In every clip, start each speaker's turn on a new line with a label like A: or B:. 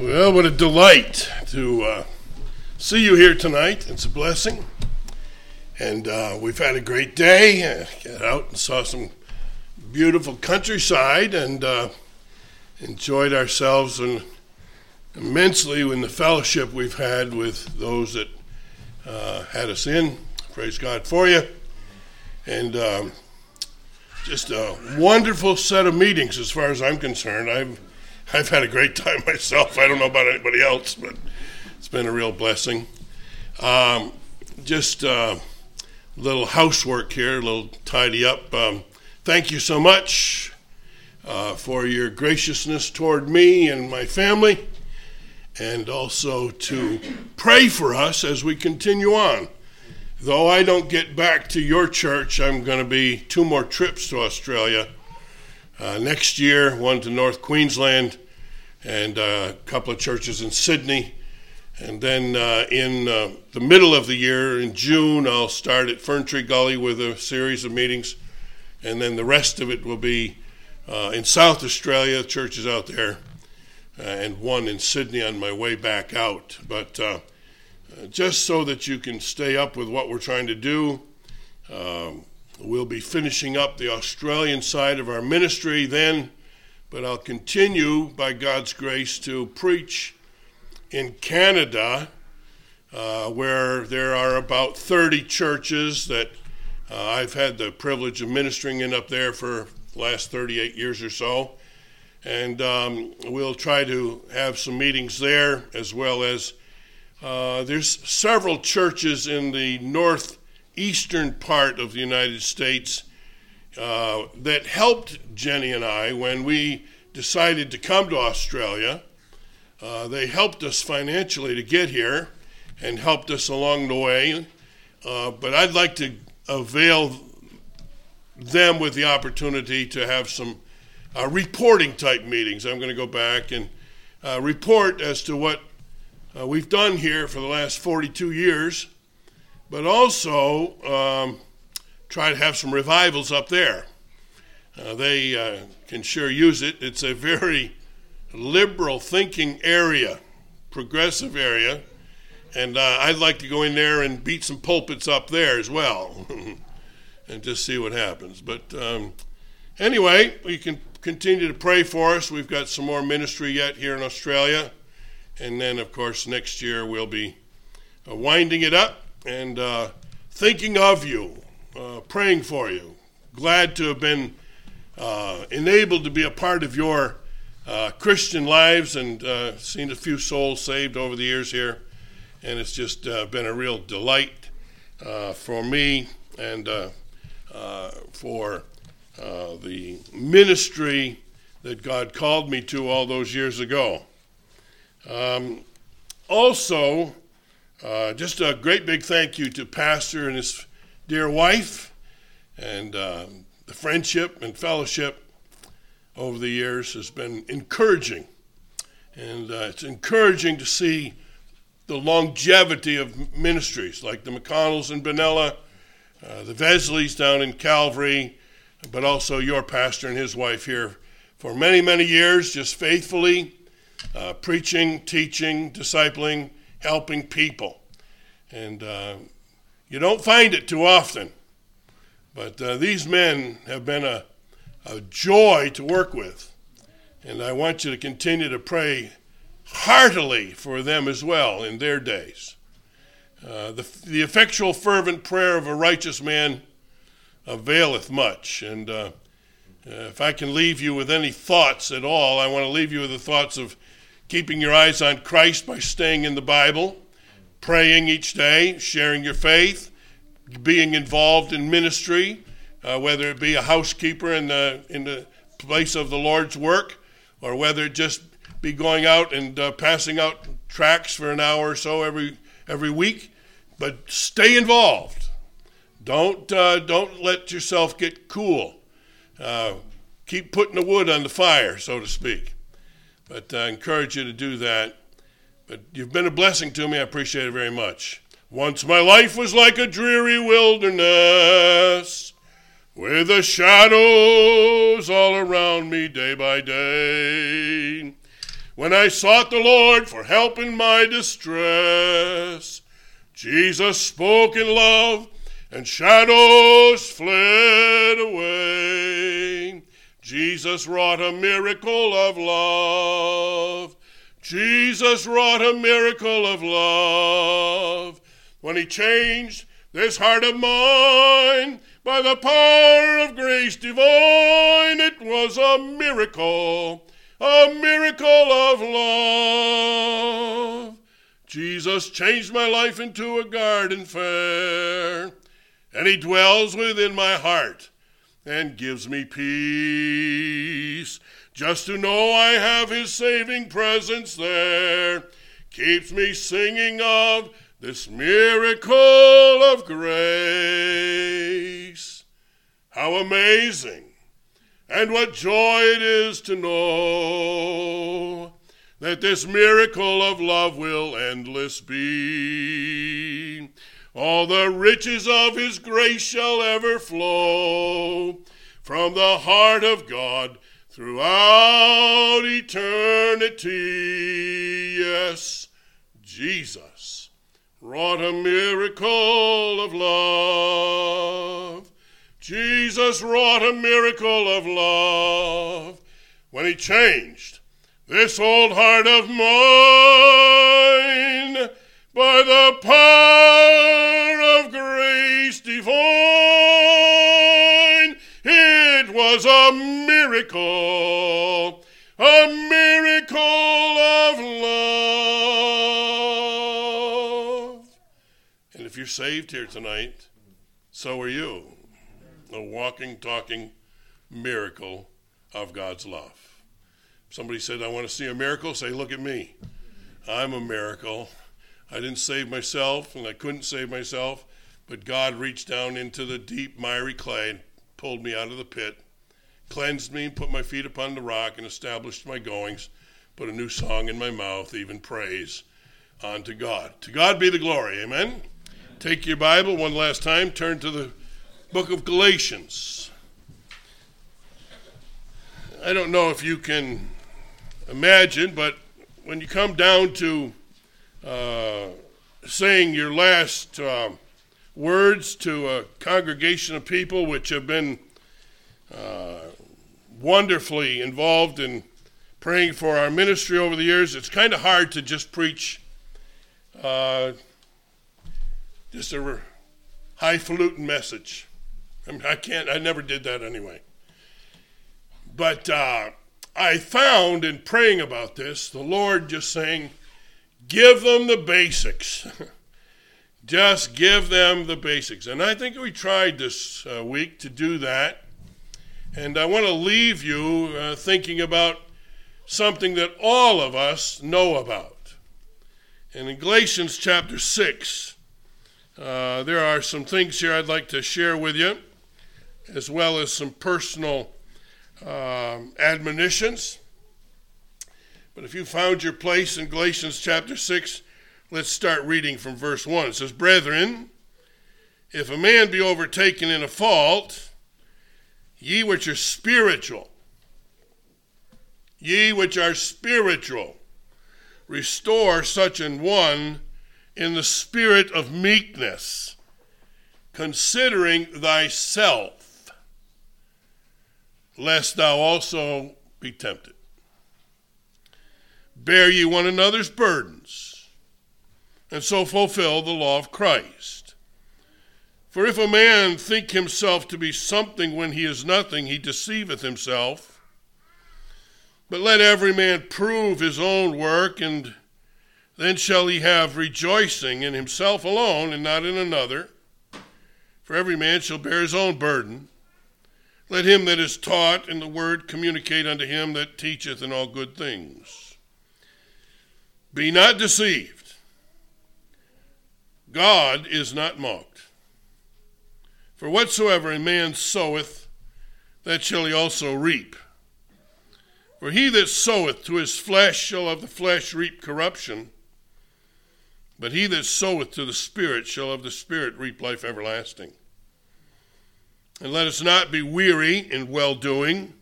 A: Well, what a delight to uh, see you here tonight. It's a blessing. And uh, we've had a great day. Uh, got out and saw some beautiful countryside and uh, enjoyed ourselves and immensely in the fellowship we've had with those that uh, had us in. Praise God for you. And um, just a wonderful set of meetings as far as I'm concerned. I've I've had a great time myself. I don't know about anybody else, but it's been a real blessing. Um, just a uh, little housework here, a little tidy up. Um, thank you so much uh, for your graciousness toward me and my family, and also to pray for us as we continue on. Though I don't get back to your church, I'm going to be two more trips to Australia uh, next year, one to North Queensland, and uh, a couple of churches in Sydney. And then uh, in uh, the middle of the year, in June, I'll start at Fern Tree Gully with a series of meetings. And then the rest of it will be uh, in South Australia, churches out there, uh, and one in Sydney on my way back out. But just so that you can stay up with what we're trying to do, um, We'll be finishing up the Australian side of our ministry then, but I'll continue, by God's grace, to preach in Canada, uh, where there are about 30 churches that uh, I've had the privilege of ministering in up there for the last 38 years or so. And um, we'll try to have some meetings there as well as uh, there's several churches in the north eastern part of the United States uh, that helped Jenny and I when we decided to come to Australia. Uh, they helped us financially to get here and helped us along the way. Uh, but I'd like to avail them with the opportunity to have some uh, reporting type meetings. I'm going to go back and uh, report as to what uh, we've done here for the last 42 years but also um, try to have some revivals up there. Uh, they uh, can sure use it. It's a very liberal thinking area, progressive area, and uh, I'd like to go in there and beat some pulpits up there as well and just see what happens. But um, anyway, we can continue to pray for us. We've got some more ministry yet here in Australia. And then, of course, next year we'll be uh, winding it up and uh, thinking of you, uh, praying for you. Glad to have been uh, enabled to be a part of your uh, Christian lives and uh, seen a few souls saved over the years here. And it's just uh, been a real delight for me and for the ministry that God called me to all those years ago. Um, also, uh, just a great big thank you to Pastor and his dear wife, and uh, the friendship and fellowship over the years has been encouraging. And uh, it's encouraging to see the longevity of ministries like the McConnells in Benalla, uh, the Vesleys down in Calvary, but also your pastor and his wife here for many, many years, just faithfully uh, preaching, teaching, discipling helping people. And uh, you don't find it too often. But uh, these men have been a, a joy to work with. And I want you to continue to pray heartily for them as well in their days. Uh, the, the effectual, fervent prayer of a righteous man availeth much. And uh, if I can leave you with any thoughts at all, I want to leave you with the thoughts of keeping your eyes on Christ by staying in the Bible, praying each day, sharing your faith, being involved in ministry, uh, whether it be a housekeeper in the in the place of the Lord's work, or whether it just be going out and uh, passing out tracts for an hour or so every every week. But stay involved. Don't uh, don't let yourself get cool. Uh, keep putting the wood on the fire, so to speak. But I encourage you to do that. But you've been a blessing to me. I appreciate it very much. Once my life was like a dreary wilderness, with the shadows all around me day by day. when I sought the Lord for help in my distress. Jesus spoke in love, and shadows fled away. Jesus wrought a miracle of love. Jesus wrought a miracle of love when he changed this heart of mine by the power of grace divine. It was a miracle, a miracle of love. Jesus changed my life into a garden fair, and he dwells within my heart and gives me peace. Just to know I have his saving presence there keeps me singing of this miracle of grace. How amazing! And what joy it is to know that this miracle of love will endless be. All the riches of his grace shall ever flow from the heart of God throughout eternity. Yes, Jesus wrought a miracle of love. Jesus wrought a miracle of love when he changed this old heart of mine by the power of grace divine. It was a miracle, a miracle of love. And if you're saved here tonight, so are you. A walking, talking miracle of God's love. Somebody said, I want to see a miracle. Say, look at me. I'm a miracle. I didn't save myself, and I couldn't save myself, but God reached down into the deep, miry clay and pulled me out of the pit, cleansed me, put my feet upon the rock, and established my goings, put a new song in my mouth, even praise unto God. To God be the glory. Amen. Take your Bible one last time, turn to the book of Galatians. I don't know if you can imagine, but when you come down to uh, saying your last uh, words to a congregation of people which have been uh, wonderfully involved in praying for our ministry over the years, it's kind of hard to just preach uh, just a highfalutin message. I mean, I can't, I never did that anyway. But uh, I found in praying about this, the Lord just saying, give them the basics. just give them the basics. And I think we tried this uh, week to do that. And I want to leave you uh, thinking about something that all of us know about. And in Galatians chapter 6, uh, there are some things here I'd like to share with you, as well as some personal um, admonitions. But if you found your place in Galatians chapter 6, let's start reading from verse 1. It says, Brethren, if a man be overtaken in a fault, ye which are spiritual, ye which are spiritual, restore such an one in the spirit of meekness, considering thyself lest thou also be tempted. Bear ye one another's burdens, and so fulfill the law of Christ. For if a man think himself to be something when he is nothing, he deceiveth himself. But let every man prove his own work, and then shall he have rejoicing in himself alone, and not in another. For every man shall bear his own burden. Let him that is taught in the word communicate unto him that teacheth in all good things. Be not deceived. God is not mocked. For whatsoever a man soweth, that shall he also reap. For he that soweth to his flesh shall of the flesh reap corruption, but he that soweth to the Spirit shall of the Spirit reap life everlasting. And let us not be weary in well doing,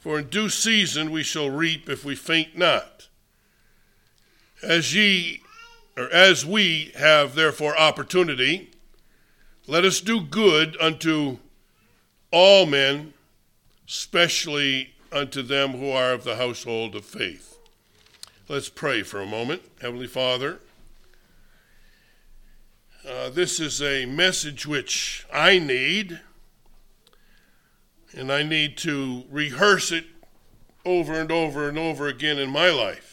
A: For in due season we shall reap if we faint not. As ye or as we have therefore opportunity, let us do good unto all men, especially unto them who are of the household of faith. Let's pray for a moment. Heavenly Father, uh, this is a message which I need, and I need to rehearse it over and over and over again in my life.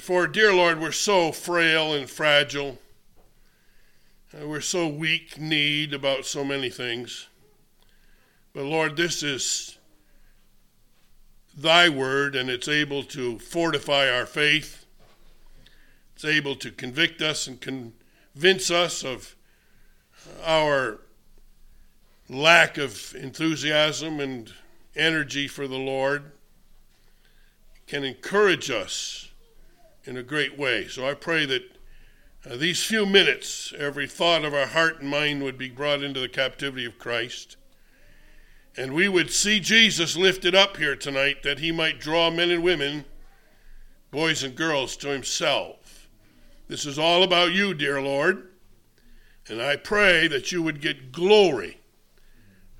A: For, dear Lord, we're so frail and fragile. Uh, we're so weak kneed about so many things. But, Lord, this is thy word, and it's able to fortify our faith. It's able to convict us and convince us of our lack of enthusiasm and energy for the Lord. It can encourage us in a great way. So I pray that uh, these few minutes, every thought of our heart and mind would be brought into the captivity of Christ. And we would see Jesus lifted up here tonight that he might draw men and women, boys and girls, to himself. This is all about you, dear Lord. And I pray that you would get glory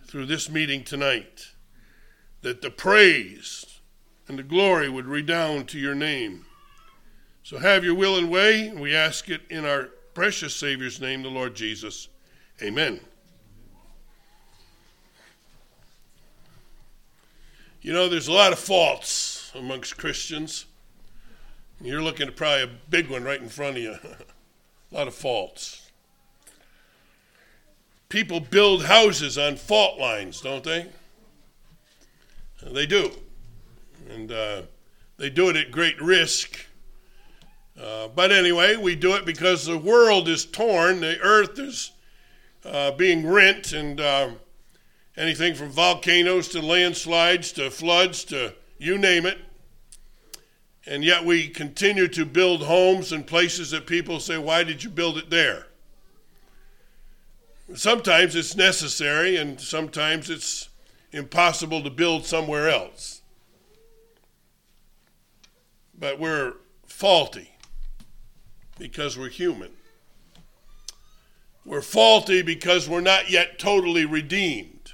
A: through this meeting tonight, that the praise and the glory would redound to your name. So have your will and way. We ask it in our precious Savior's name, the Lord Jesus. Amen. You know, there's a lot of faults amongst Christians. You're looking at probably a big one right in front of you. a lot of faults. People build houses on fault lines, don't they? They do. And uh, they do it at great risk uh, but anyway, we do it because the world is torn, the earth is uh, being rent, and uh, anything from volcanoes to landslides to floods to you name it. And yet we continue to build homes and places that people say, Why did you build it there? Sometimes it's necessary, and sometimes it's impossible to build somewhere else. But we're faulty because we're human. We're faulty because we're not yet totally redeemed.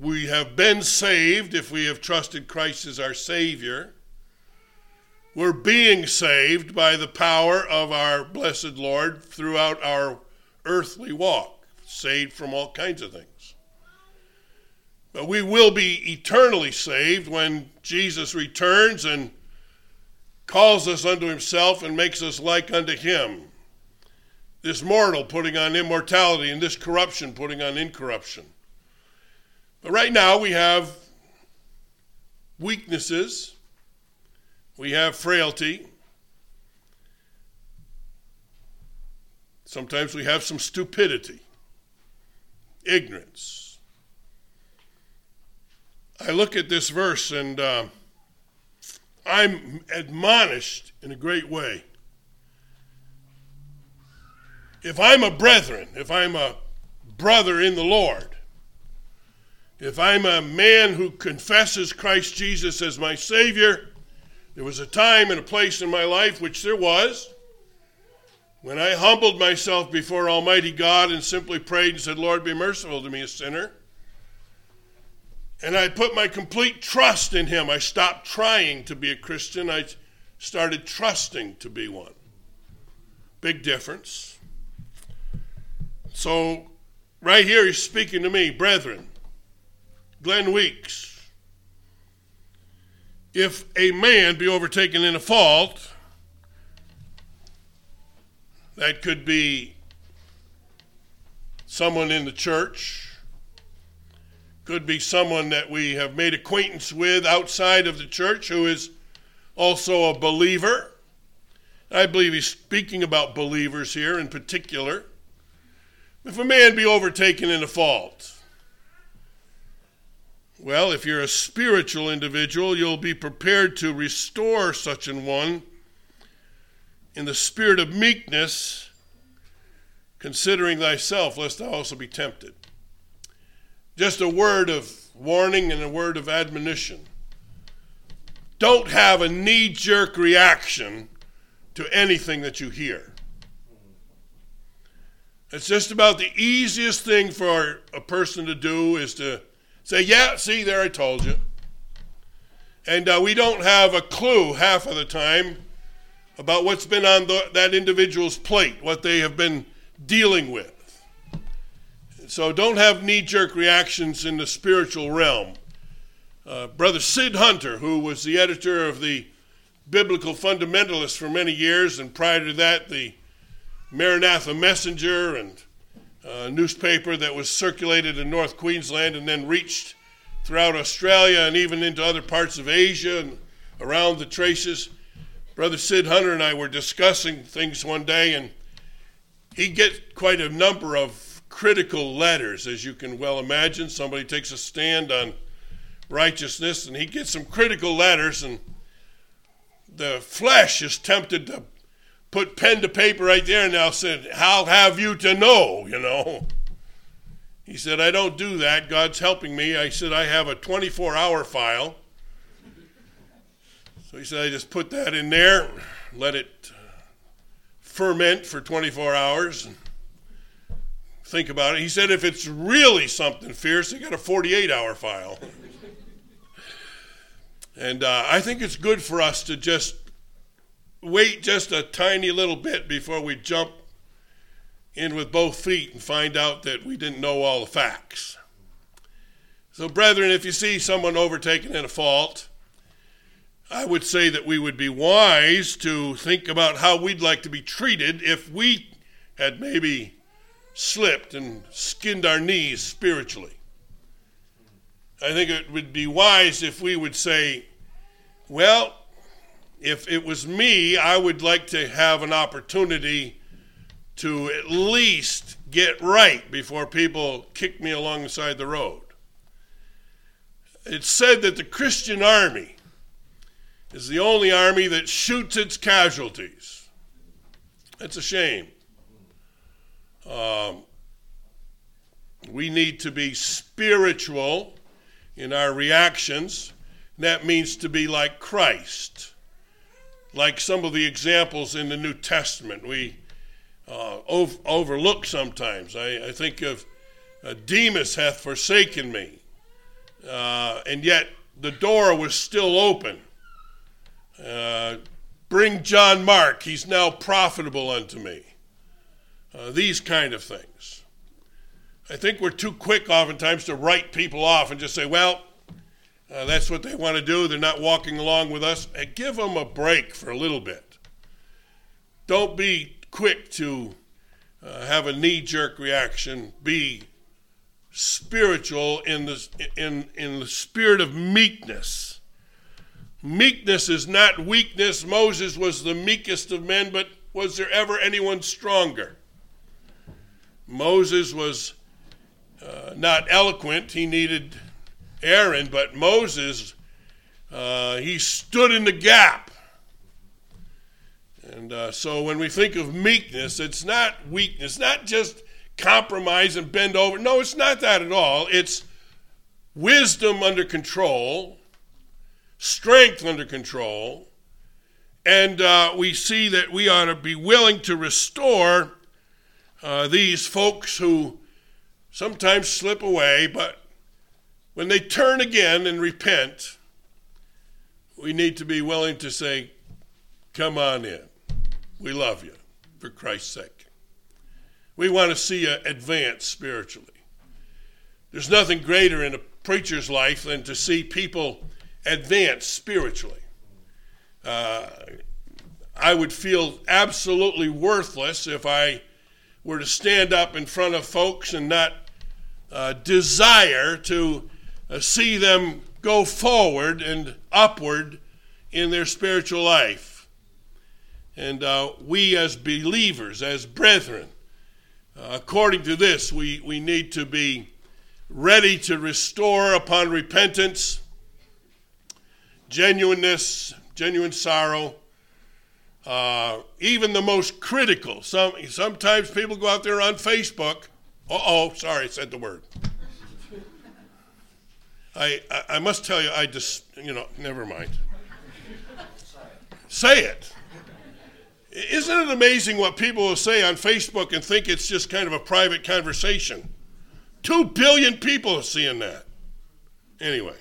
A: We have been saved if we have trusted Christ as our Savior. We're being saved by the power of our blessed Lord throughout our earthly walk, saved from all kinds of things. But we will be eternally saved when Jesus returns and calls us unto himself and makes us like unto him. This mortal putting on immortality and this corruption putting on incorruption. But right now we have weaknesses, we have frailty. Sometimes we have some stupidity, ignorance. I look at this verse and. Uh, I'm admonished in a great way. If I'm a brethren, if I'm a brother in the Lord, if I'm a man who confesses Christ Jesus as my Savior, there was a time and a place in my life, which there was, when I humbled myself before Almighty God and simply prayed and said, Lord, be merciful to me, a sinner. And I put my complete trust in him. I stopped trying to be a Christian. I started trusting to be one. Big difference. So, right here, he's speaking to me, brethren. Glenn Weeks. If a man be overtaken in a fault, that could be someone in the church, could be someone that we have made acquaintance with outside of the church who is also a believer. I believe he's speaking about believers here in particular. If a man be overtaken in a fault, well, if you're a spiritual individual, you'll be prepared to restore such an one in the spirit of meekness, considering thyself, lest thou also be tempted. Just a word of warning and a word of admonition. Don't have a knee jerk reaction to anything that you hear. It's just about the easiest thing for a person to do is to say, Yeah, see, there I told you. And uh, we don't have a clue half of the time about what's been on the, that individual's plate, what they have been dealing with. So don't have knee jerk reactions in the spiritual realm. Uh, Brother Sid Hunter, who was the editor of the Biblical Fundamentalist for many years, and prior to that, the Maranatha Messenger and a newspaper that was circulated in North Queensland and then reached throughout Australia and even into other parts of Asia and around the traces. Brother Sid Hunter and I were discussing things one day, and he get quite a number of critical letters, as you can well imagine. Somebody takes a stand on righteousness, and he gets some critical letters, and the flesh is tempted to put pen to paper right there and now said, How have you to know? You know. He said, I don't do that. God's helping me. I said, I have a 24 hour file. So he said, I just put that in there, let it ferment for 24 hours, think about it. He said, if it's really something fierce, they got a 48 hour file. And uh, I think it's good for us to just wait just a tiny little bit before we jump in with both feet and find out that we didn't know all the facts. So, brethren, if you see someone overtaken in a fault, I would say that we would be wise to think about how we'd like to be treated if we had maybe slipped and skinned our knees spiritually. I think it would be wise if we would say, well, if it was me, I would like to have an opportunity to at least get right before people kick me alongside the the road. It's said that the Christian army is the only army that shoots its casualties. It's a shame. Um, we need to be spiritual in our reactions. That means to be like Christ. Like some of the examples in the New Testament, we uh, ov- overlook sometimes. I, I think of uh, Demas hath forsaken me, uh, and yet the door was still open. Uh, bring John Mark, he's now profitable unto me. Uh, these kind of things. I think we're too quick oftentimes to write people off and just say, well, uh, that's what they want to do. They're not walking along with us. And give them a break for a little bit. Don't be quick to uh, have a knee jerk reaction. Be spiritual in the, in, in the spirit of meekness. Meekness is not weakness. Moses was the meekest of men, but was there ever anyone stronger? Moses was uh, not eloquent. He needed Aaron, but Moses, uh, he stood in the gap. And uh, so when we think of meekness, it's not weakness, not just compromise and bend over. No, it's not that at all. It's wisdom under control, strength under control, and uh, we see that we ought to be willing to restore uh, these folks who sometimes slip away, but when they turn again and repent, we need to be willing to say, Come on in. We love you for Christ's sake. We want to see you advance spiritually. There's nothing greater in a preacher's life than to see people advance spiritually. Uh, I would feel absolutely worthless if I were to stand up in front of folks and not uh, desire to uh, see them go forward and upward in their spiritual life. And uh, we, as believers, as brethren, uh, according to this, we, we need to be ready to restore upon repentance, genuineness, genuine sorrow. Uh, even the most critical. Some sometimes people go out there on Facebook. Uh oh, sorry, I said the word. I, I, I must tell you, I just, you know, never mind. Say it. Isn't it amazing what people will say on Facebook and think it's just kind of a private conversation? Two billion people are seeing that. Anyway,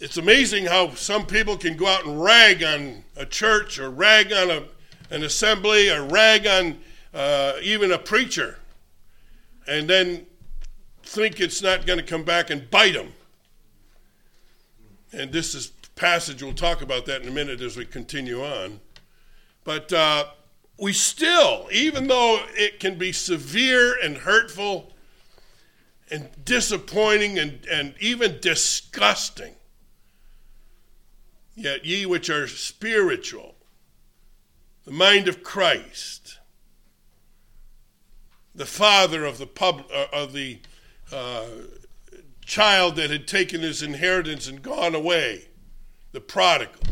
A: it's amazing how some people can go out and rag on a church or rag on a, an assembly or rag on uh, even a preacher and then think it's not going to come back and bite them. And this is passage, we'll talk about that in a minute as we continue on. But uh, we still, even though it can be severe and hurtful and disappointing and, and even disgusting, yet ye which are spiritual, the mind of Christ, the father of the pub, uh, of the uh, child that had taken his inheritance and gone away, the prodigal.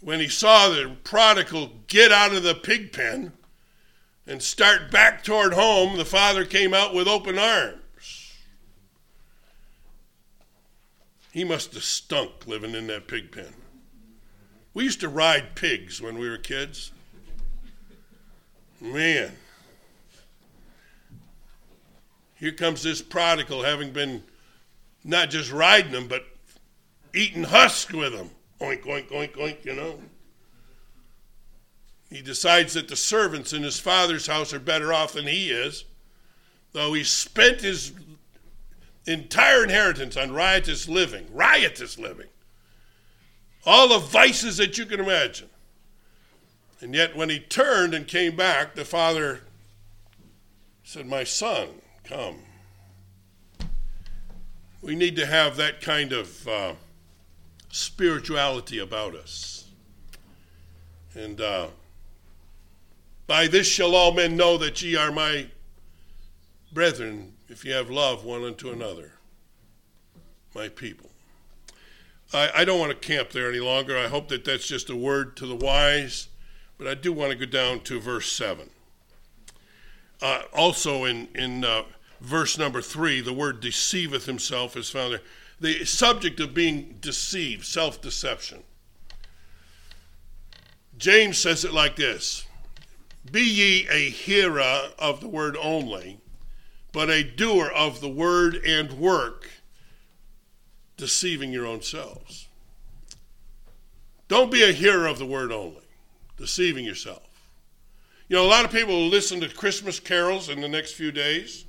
A: When he saw the prodigal get out of the pig pen and start back toward home, the father came out with open arms. He must have stunk living in that pig pen. We used to ride pigs when we were kids. Man. Here comes this prodigal having been not just riding them, but eating husk with them. Oink, oink, oink, oink, you know. He decides that the servants in his father's house are better off than he is, though he spent his entire inheritance on riotous living, riotous living. All the vices that you can imagine. And yet, when he turned and came back, the father said, My son, come. We need to have that kind of uh, spirituality about us. And uh, by this shall all men know that ye are my brethren, if you have love one unto another, my people. I, I don't want to camp there any longer. I hope that that's just a word to the wise, but I do want to go down to verse 7. Uh, also, in, in uh, verse number 3, the word deceiveth himself is found there the subject of being deceived, self deception. James says it like this Be ye a hearer of the word only, but a doer of the word and work, deceiving your own selves. Don't be a hearer of the word only, deceiving yourself. You know, a lot of people will listen to Christmas carols in the next few days.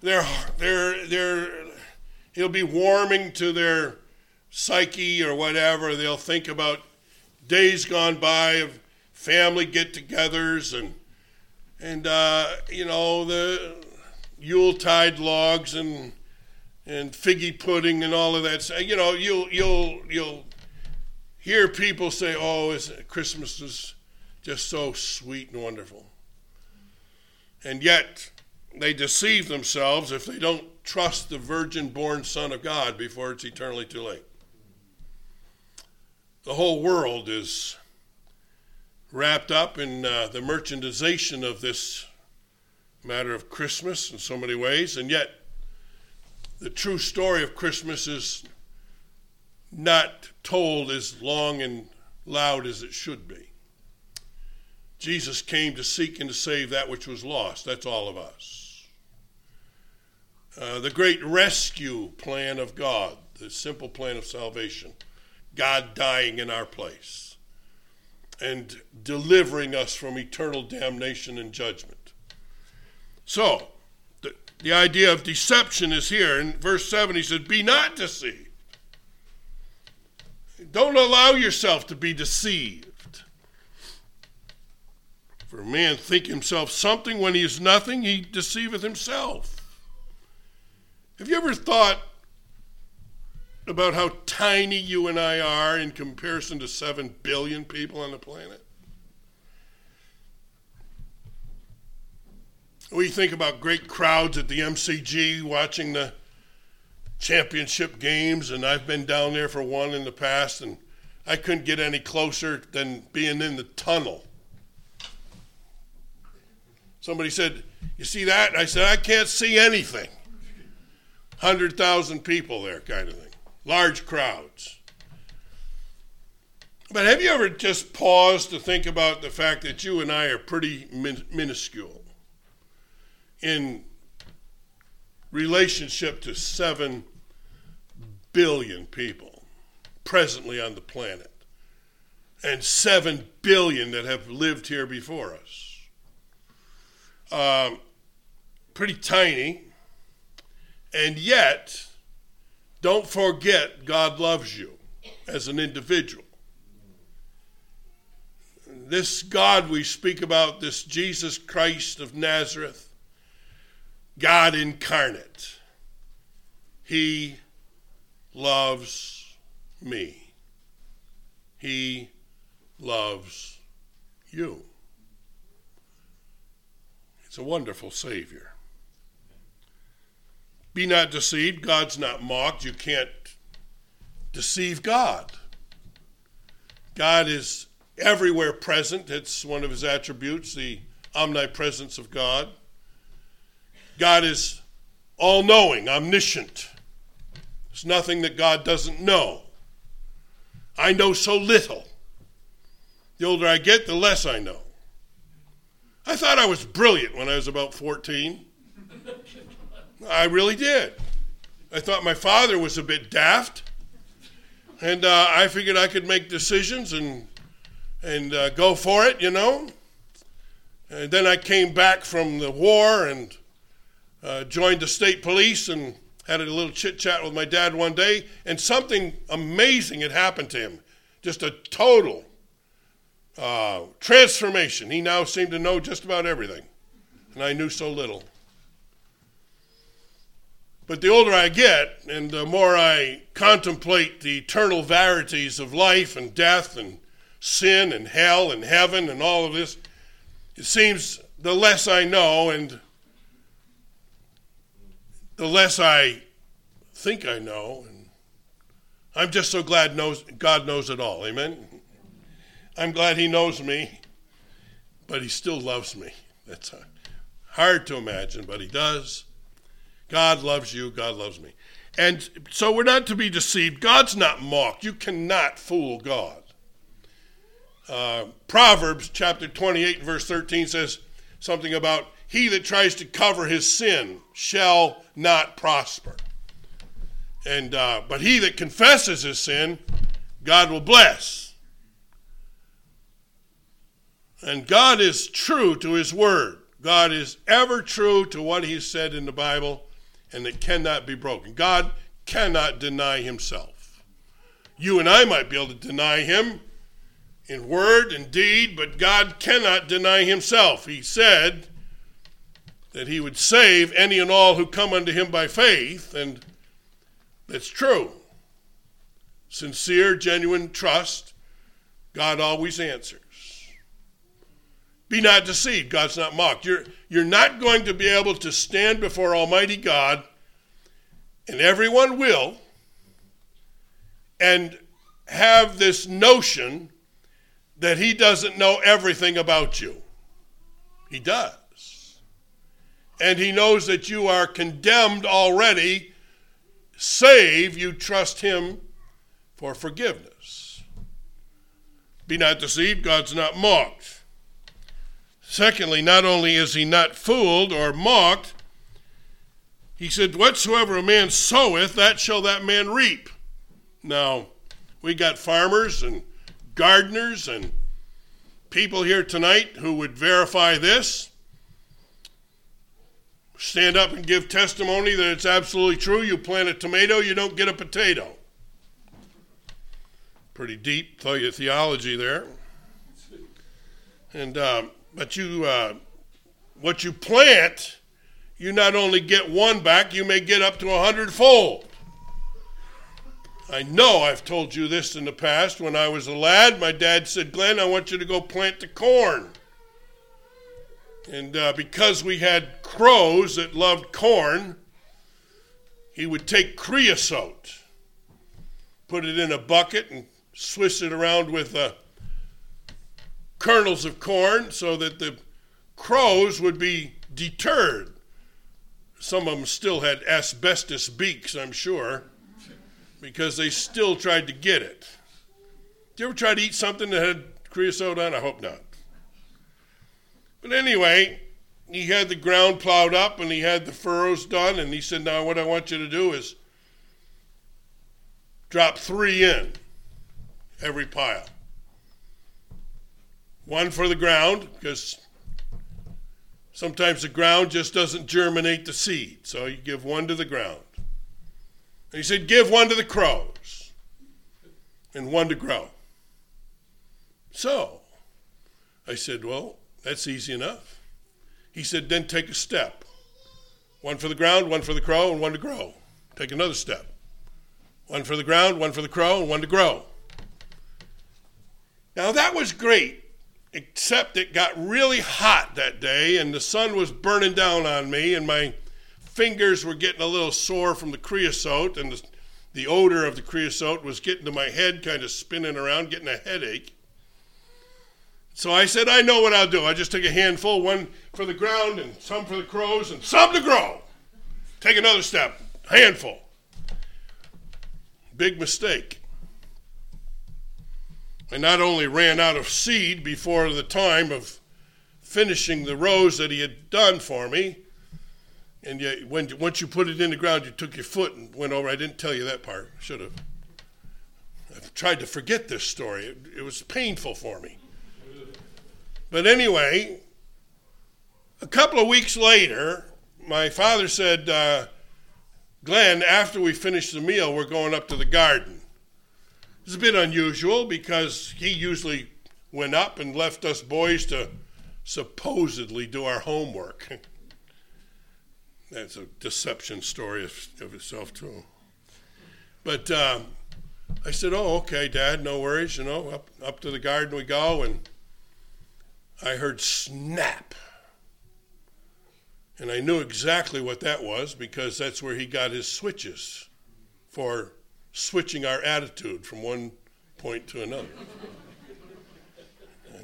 A: They're, they're, they're He'll be warming to their psyche or whatever. They'll think about days gone by of family get-togethers and and uh, you know the Yuletide logs and and figgy pudding and all of that. You know, you'll you'll you'll hear people say, "Oh, Christmas is just so sweet and wonderful," and yet they deceive themselves if they don't trust the virgin born Son of God before it's eternally too late. The whole world is wrapped up in uh, the merchandisation of this matter of Christmas in so many ways, and yet the true story of Christmas is not told as long and loud as it should be. Jesus came to seek and to save that which was lost. That's all of us. Uh, the great rescue plan of God, the simple plan of salvation, God dying in our place and delivering us from eternal damnation and judgment. So, the, the idea of deception is here. In verse 7, he said, Be not deceived. Don't allow yourself to be deceived. For a man think himself something when he is nothing, he deceiveth himself. Have you ever thought about how tiny you and I are in comparison to 7 billion people on the planet? We think about great crowds at the MCG watching the championship games, and I've been down there for one in the past, and I couldn't get any closer than being in the tunnel. Somebody said, You see that? I said, I can't see anything. 100,000 people there, kind of thing. Large crowds. But have you ever just paused to think about the fact that you and I are pretty min- minuscule in relationship to 7 billion people presently on the planet? and 7 billion that have lived here before us. Um, pretty tiny. And yet, don't forget God loves you as an individual. This God we speak about, this Jesus Christ of Nazareth, God incarnate, He loves me. He loves you. It's a wonderful Savior. Be not deceived. God's not mocked. You can't deceive God. God is everywhere present. It's one of his attributes, the omnipresence of God. God is all knowing, omniscient. There's nothing that God doesn't know. I know so little. The older I get, the less I know. I thought I was brilliant when I was about 14. I really did. I thought my father was a bit daft, and uh, I figured I could make decisions and and uh, go for it, you know. And then I came back from the war and uh, joined the state police and had a little chit chat with my dad one day, and something amazing had happened to him. Just a total uh, transformation. He now seemed to know just about everything, and I knew so little. But the older I get, and the more I contemplate the eternal verities of life and death and sin and hell and heaven and all of this, it seems the less I know and the less I think I know. And I'm just so glad knows, God knows it all. Amen. I'm glad he knows me, but he still loves me. That's hard to imagine, but he does. God loves you, God loves me. And so we're not to be deceived. God's not mocked. You cannot fool God. Uh, Proverbs chapter 28, verse 13 says something about he that tries to cover his sin shall not prosper. And uh, but he that confesses his sin, God will bless. And God is true to his word. God is ever true to what he said in the Bible, and it cannot be broken. God cannot deny himself. You and I might be able to deny him in word and deed, but God cannot deny himself. He said that he would save any and all who come unto him by faith, and that's true. Sincere, genuine trust, God always answers. Be not deceived. God's not mocked. You're, you're not going to be able to stand before Almighty God, and everyone will, and have this notion that He doesn't know everything about you. He does. And He knows that you are condemned already, save you trust Him for forgiveness. Be not deceived. God's not mocked. Secondly, not only is he not fooled or mocked, he said, Whatsoever a man soweth, that shall that man reap. Now, we got farmers and gardeners and people here tonight who would verify this. Stand up and give testimony that it's absolutely true. You plant a tomato, you don't get a potato. Pretty deep theology there. And um, but you, uh, what you plant, you not only get one back, you may get up to a hundredfold. I know I've told you this in the past. When I was a lad, my dad said, Glenn, I want you to go plant the corn. And uh, because we had crows that loved corn, he would take creosote, put it in a bucket, and swish it around with a kernels of corn so that the crows would be deterred. Some of them still had asbestos beaks, I'm sure, because they still tried to get it. Did you ever try to eat something that had creosote on? I hope not. But anyway, he had the ground plowed up and he had the furrows done, and he said, Now, what I want you to do is drop three in every pile. One for the ground, because sometimes the ground just doesn't germinate the seed. So you give one to the ground. And he said, Give one to the crows and one to grow. So I said, Well, that's easy enough. He said, Then take a step. One for the ground, one for the crow, and one to grow. Take another step. One for the ground, one for the crow, and one to grow. Now that was great, except it got really hot that day, and the sun was burning down on me, and my fingers were getting a little sore from the creosote, and the, the odor of the creosote was getting to my head, kind of spinning around, getting a headache. So I said, I know what I'll do. I just take a handful, one for the ground, and some for the crows, and some to grow. Take another step, handful. Big mistake. I not only ran out of seed before the time of finishing the rows that he had done for me, and yet when once you put it in the ground, you took your foot and went over. I didn't tell you that part. Should have. I've tried to forget this story. It, it was painful for me. But anyway, a couple of weeks later, my father said, uh, Glenn, after we finish the meal, we're going up to the garden. It's a bit unusual because he usually went up and left us boys to supposedly do our homework. That's a deception story of, of itself, too. But um, I said, Oh, okay, Dad, no worries. You know, up, up to the garden we go. And I heard snap. And I knew exactly what that was because that's where he got his switches for switching our attitude from one point to another.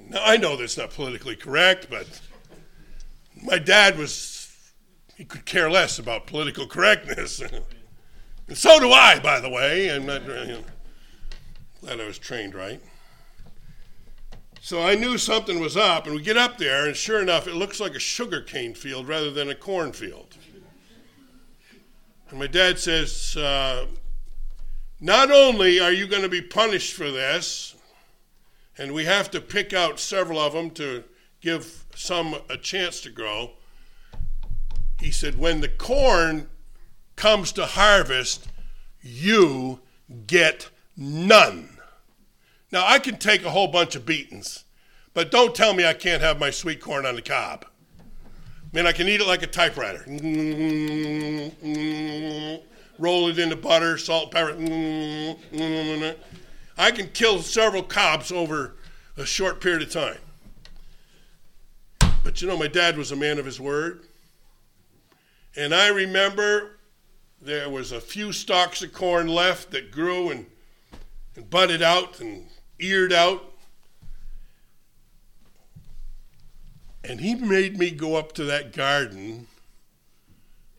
A: now, I know that's not politically correct, but my dad was, he could care less about political correctness. and so do I, by the way. I'm not, you know, glad I was trained right. So I knew something was up, and we get up there, and sure enough, it looks like a sugarcane field rather than a cornfield. And my dad says, uh, Not only are you going to be punished for this, and we have to pick out several of them to give some a chance to grow, he said, When the corn comes to harvest, you get none. Now, I can take a whole bunch of beatings, but don't tell me I can't have my sweet corn on the cob. I mean, I can eat it like a typewriter. Roll it into butter, salt, pepper. I can kill several cobs over a short period of time. But you know, my dad was a man of his word. And I remember there was a few stalks of corn left that grew and, and budded out and eared out. And he made me go up to that garden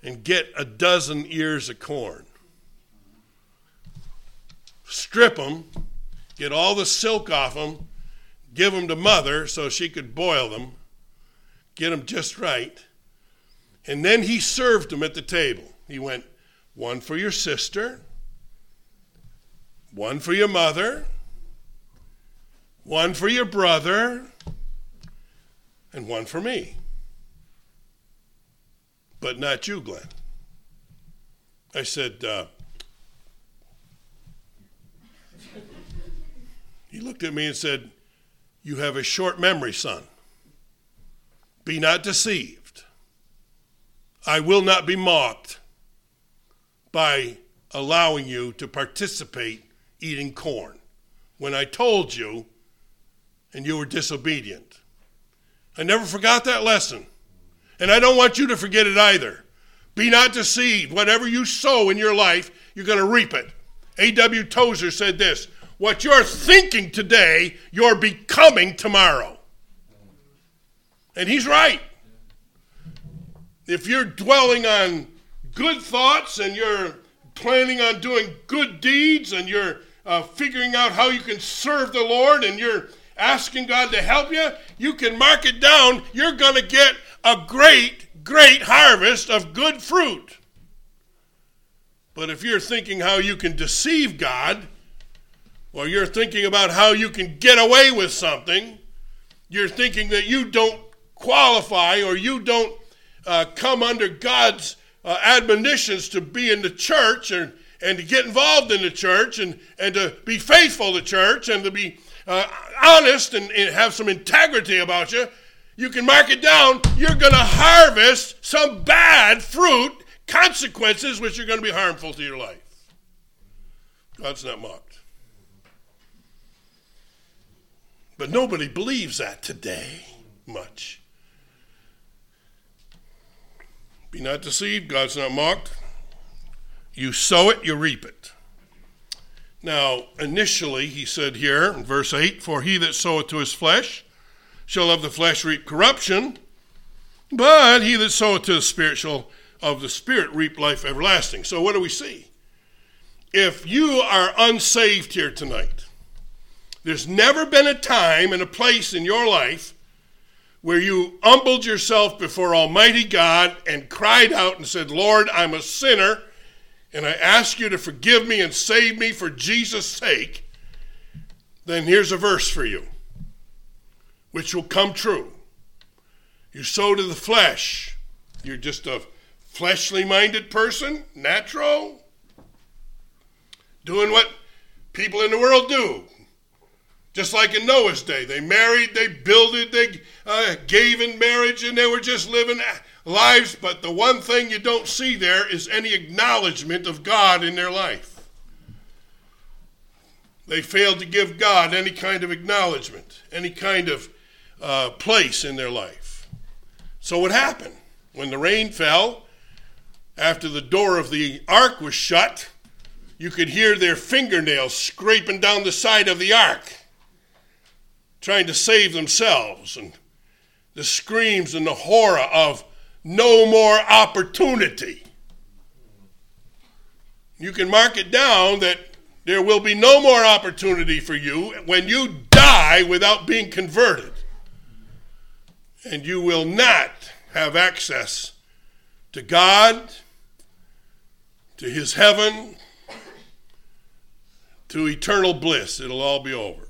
A: and get a dozen ears of corn. Strip them, get all the silk off them, give them to mother so she could boil them, get them just right. And then he served them at the table. He went, one for your sister, one for your mother, one for your brother, and one for me. But not you, Glenn. I said, uh, he looked at me and said, You have a short memory, son. Be not deceived. I will not be mocked by allowing you to participate eating corn when I told you and you were disobedient. I never forgot that lesson. And I don't want you to forget it either. Be not deceived. Whatever you sow in your life, you're going to reap it. A.W. Tozer said this What you're thinking today, you're becoming tomorrow. And he's right. if you're dwelling on good thoughts and you're planning on doing good deeds and you're uh, figuring out how you can serve the Lord and you're asking God to help you, you can mark it down. You're going to get a great, great harvest of good fruit. But if you're thinking how you can deceive God, or you're thinking about how you can get away with something, you're thinking that you don't qualify or you don't uh, come under God's uh, admonitions to be in the church and, and to get involved in the church and, and to be faithful to church and to be uh, honest and, and have some integrity about you, you can mark it down. You're going to harvest some bad fruit consequences which are going to be harmful to your life. God's not mocked. But nobody believes that today much. Be not deceived, God's not mocked. You sow it, you reap it. Now, initially, he said here in verse 8 For he that soweth to his flesh shall of the flesh reap corruption, but he that soweth to the Spirit shall of the Spirit reap life everlasting. So, what do we see? If you are unsaved here tonight, there's never been a time and a place in your life where you humbled yourself before Almighty God and cried out and said, Lord, I'm a sinner, and I ask you to forgive me and save me for Jesus' sake, then here's a verse for you, which will come true. You sow to the flesh. You're just a fleshly minded person, natural, doing what people in the world do. Just like in Noah's day, they married, they builded, they uh, gave in marriage, and they were just living lives. But the one thing you don't see there is any acknowledgement of God in their life. They failed to give God any kind of acknowledgement, any kind of uh, place in their life. So, what happened? When the rain fell, after the door of the ark was shut, you could hear their fingernails scraping down the side of the ark, trying to save themselves, and the screams and the horror of no more opportunity. You can mark it down that there will be no more opportunity for you when you die without being converted. And you will not have access to God to his heaven, to eternal bliss. It'll all be over.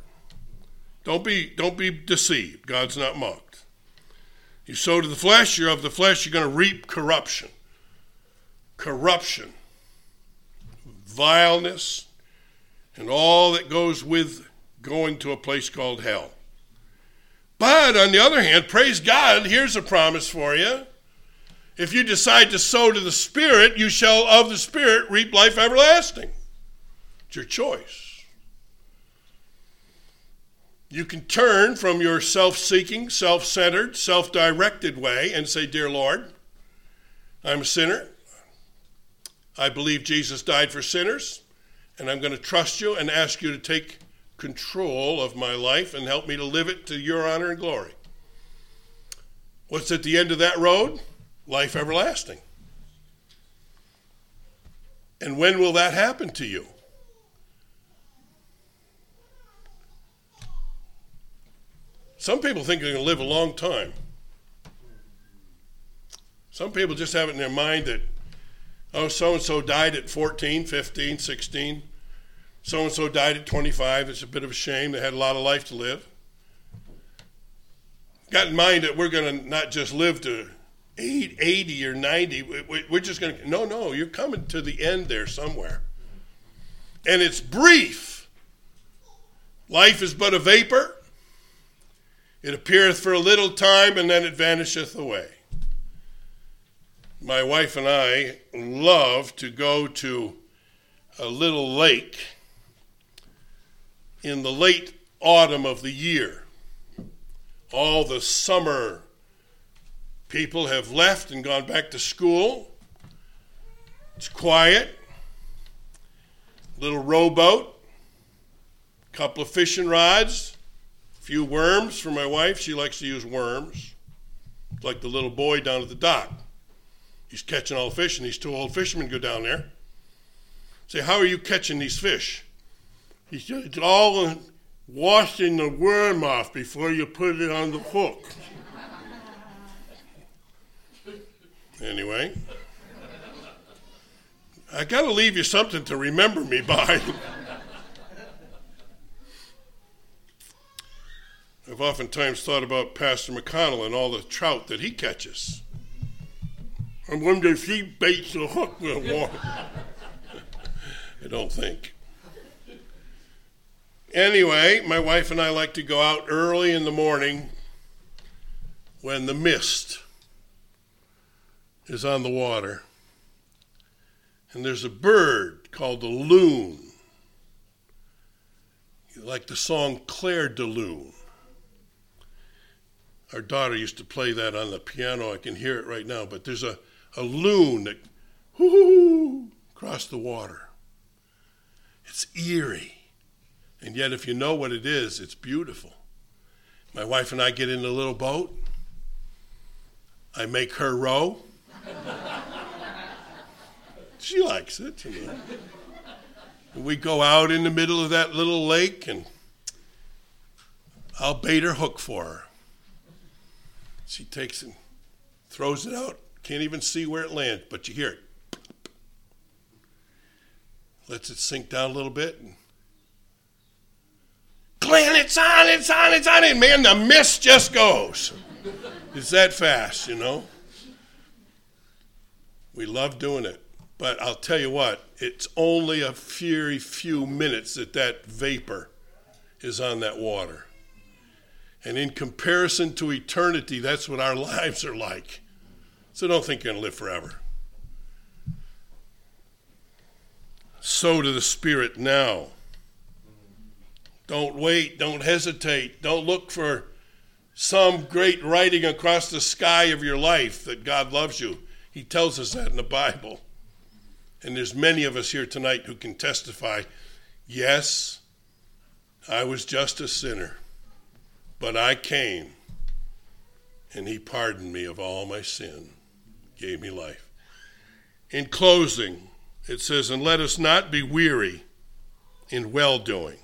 A: Don't be, don't be deceived. God's not mocked. You sow to the flesh, you're of the flesh, you're going to reap corruption. Corruption, vileness, and all that goes with going to a place called hell. But on the other hand, praise God, here's a promise for you. If you decide to sow to the Spirit, you shall of the Spirit reap life everlasting. It's your choice. You can turn from your self seeking, self centered, self directed way and say, Dear Lord, I'm a sinner. I believe Jesus died for sinners, and I'm going to trust you and ask you to take control of my life and help me to live it to your honor and glory. What's at the end of that road? life everlasting. And when will that happen to you? Some people think they're going to live a long time. Some people just have it in their mind that, oh, so and so died at 14, 15, 16. So and so died at 25. It's a bit of a shame. They had a lot of life to live. Got in mind that we're going to not just live to 80 or 90. We're just going to, no, no, you're coming to the end there somewhere. And it's brief. Life is but a vapor. It appeareth for a little time and then it vanisheth away. My wife and I love to go to a little lake in the late autumn of the year. All the summer People have left and gone back to school. It's quiet. Little rowboat, couple of fishing rods, few worms for my wife. She likes to use worms, like the little boy down at the dock. He's catching all the fish, and these two old fishermen go down there. Say, how are you catching these fish? He said, it's all washing the worm off before you put it on the hook. anyway, I got to leave you something to remember me by. I've oftentimes thought about Pastor McConnell and all the trout that he catches. I wonder if he baits a hook the water. I don't think. Anyway, my wife and I like to go out early in the morning when the mist is on the water. And there's a bird called the loon, like the song Clair de Lune. Our daughter used to play that on the piano. I can hear it right now. But there's a, a loon that whoo across the water. It's eerie. And yet, if you know what it is, it's beautiful. My wife and I get in a little boat. I make her row. she likes it, you know. And we go out in the middle of that little lake, and I'll bait her hook for her. She takes and throws it out. Can't even see where it lands, but you hear it. Lets it sink down a little bit. And Glenn, it's on, it's on, it's on. And man, the mist just goes. It's that fast, you know. We love doing it. But I'll tell you what, it's only a few, few minutes that that vapor is on that water. And in comparison to eternity, that's what our lives are like. So don't think you're going to live forever. So to the Spirit now. Don't wait. Don't hesitate. Don't look for some great writing across the sky of your life that God loves you. He tells us that in the Bible. And there's many of us here tonight who can testify yes, I was just a sinner. But I came, and he pardoned me of all my sin, gave me life. In closing, it says, And let us not be weary in well doing.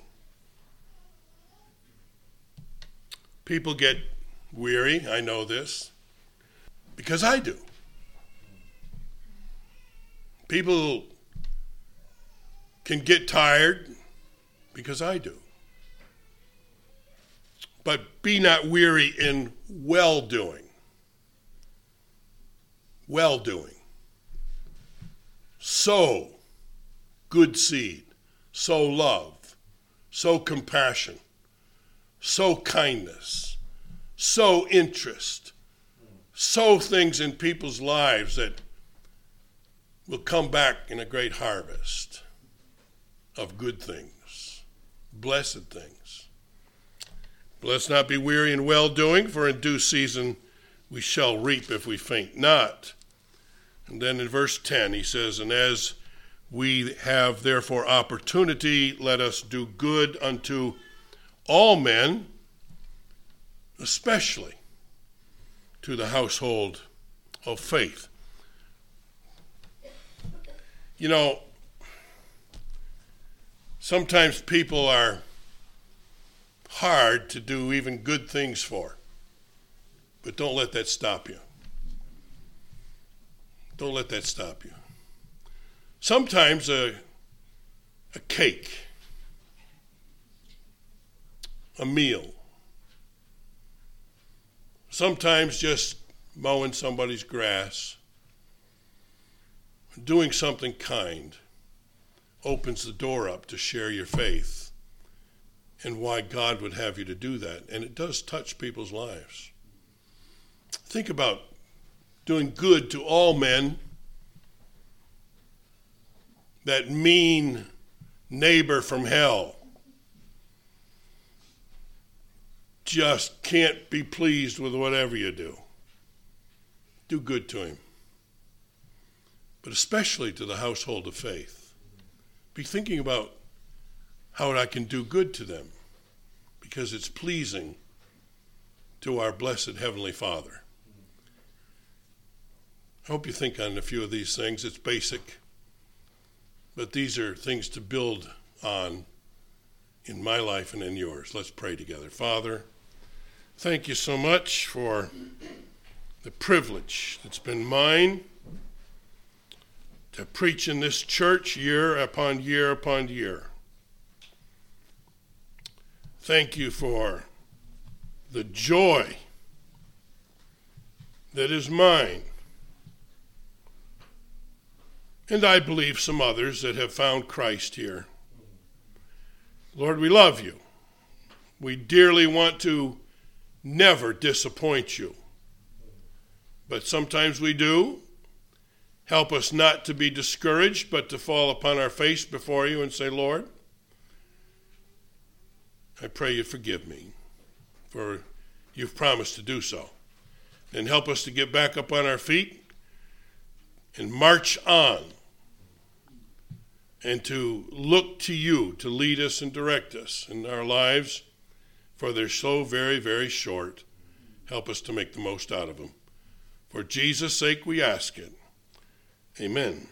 A: People get weary, I know this, because I do. People can get tired because I do but be not weary in well doing. Well doing. Sow good seed, sow love, sow compassion, sow kindness, sow interest, sow things in people's lives that will come back in a great harvest of good things, blessed things. Let's not be weary in well doing, for in due season we shall reap if we faint not. And then in verse 10, he says, And as we have therefore opportunity, let us do good unto all men, especially to the household of faith. You know, sometimes people are hard to do even good things for. But don't let that stop you. Don't let that stop you. Sometimes a, a cake, a meal, sometimes just mowing somebody's grass, doing something kind opens the door up to share your faith and why God would have you to do that. And it does touch people's lives. Think about doing good to all men, that mean neighbor from hell just can't be pleased with whatever you do. Do good to him, but especially to the household of faith. Be thinking about how I can do good to them because it's pleasing to our blessed Heavenly Father. I hope you think on a few of these things. It's basic, but these are things to build on in my life and in yours. Let's pray together. Father, thank you so much for the privilege that's been mine to preach in this church year upon year upon year. Thank you for the joy that is mine. And I believe some others that have found Christ here. Lord, we love you. We dearly want to never disappoint you. But sometimes we do. Help us not to be discouraged, but to fall upon our face before you and say, Lord, I pray you forgive me, for you've promised to do so. And help us to get back up on our feet and march on and to look to you to lead us and direct us in our lives, for they're so very, very short. Help us to make the most out of them. For Jesus' sake, we ask it. Amen.